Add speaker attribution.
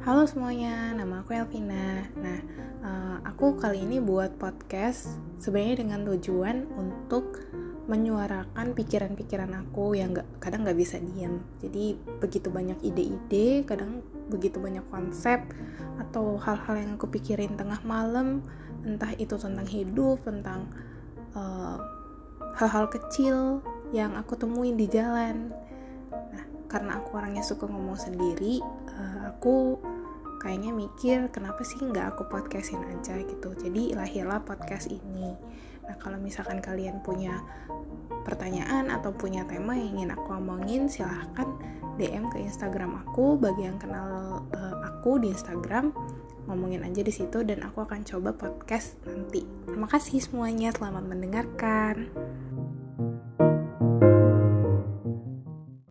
Speaker 1: Halo semuanya, nama aku Elvina. Nah, uh, aku kali ini buat podcast sebenarnya dengan tujuan untuk menyuarakan pikiran-pikiran aku yang gak, kadang nggak bisa diam. Jadi begitu banyak ide-ide, kadang begitu banyak konsep atau hal-hal yang aku pikirin tengah malam, entah itu tentang hidup, tentang uh, hal-hal kecil yang aku temuin di jalan. Nah, karena aku orangnya suka ngomong sendiri, uh, aku kayaknya mikir kenapa sih nggak aku podcastin aja gitu. Jadi lahirlah podcast ini. Nah, kalau misalkan kalian punya pertanyaan atau punya tema yang ingin aku omongin, silahkan DM ke Instagram aku. Bagi yang kenal uh, aku di Instagram, ngomongin aja di situ dan aku akan coba podcast nanti. Terima kasih semuanya, selamat mendengarkan.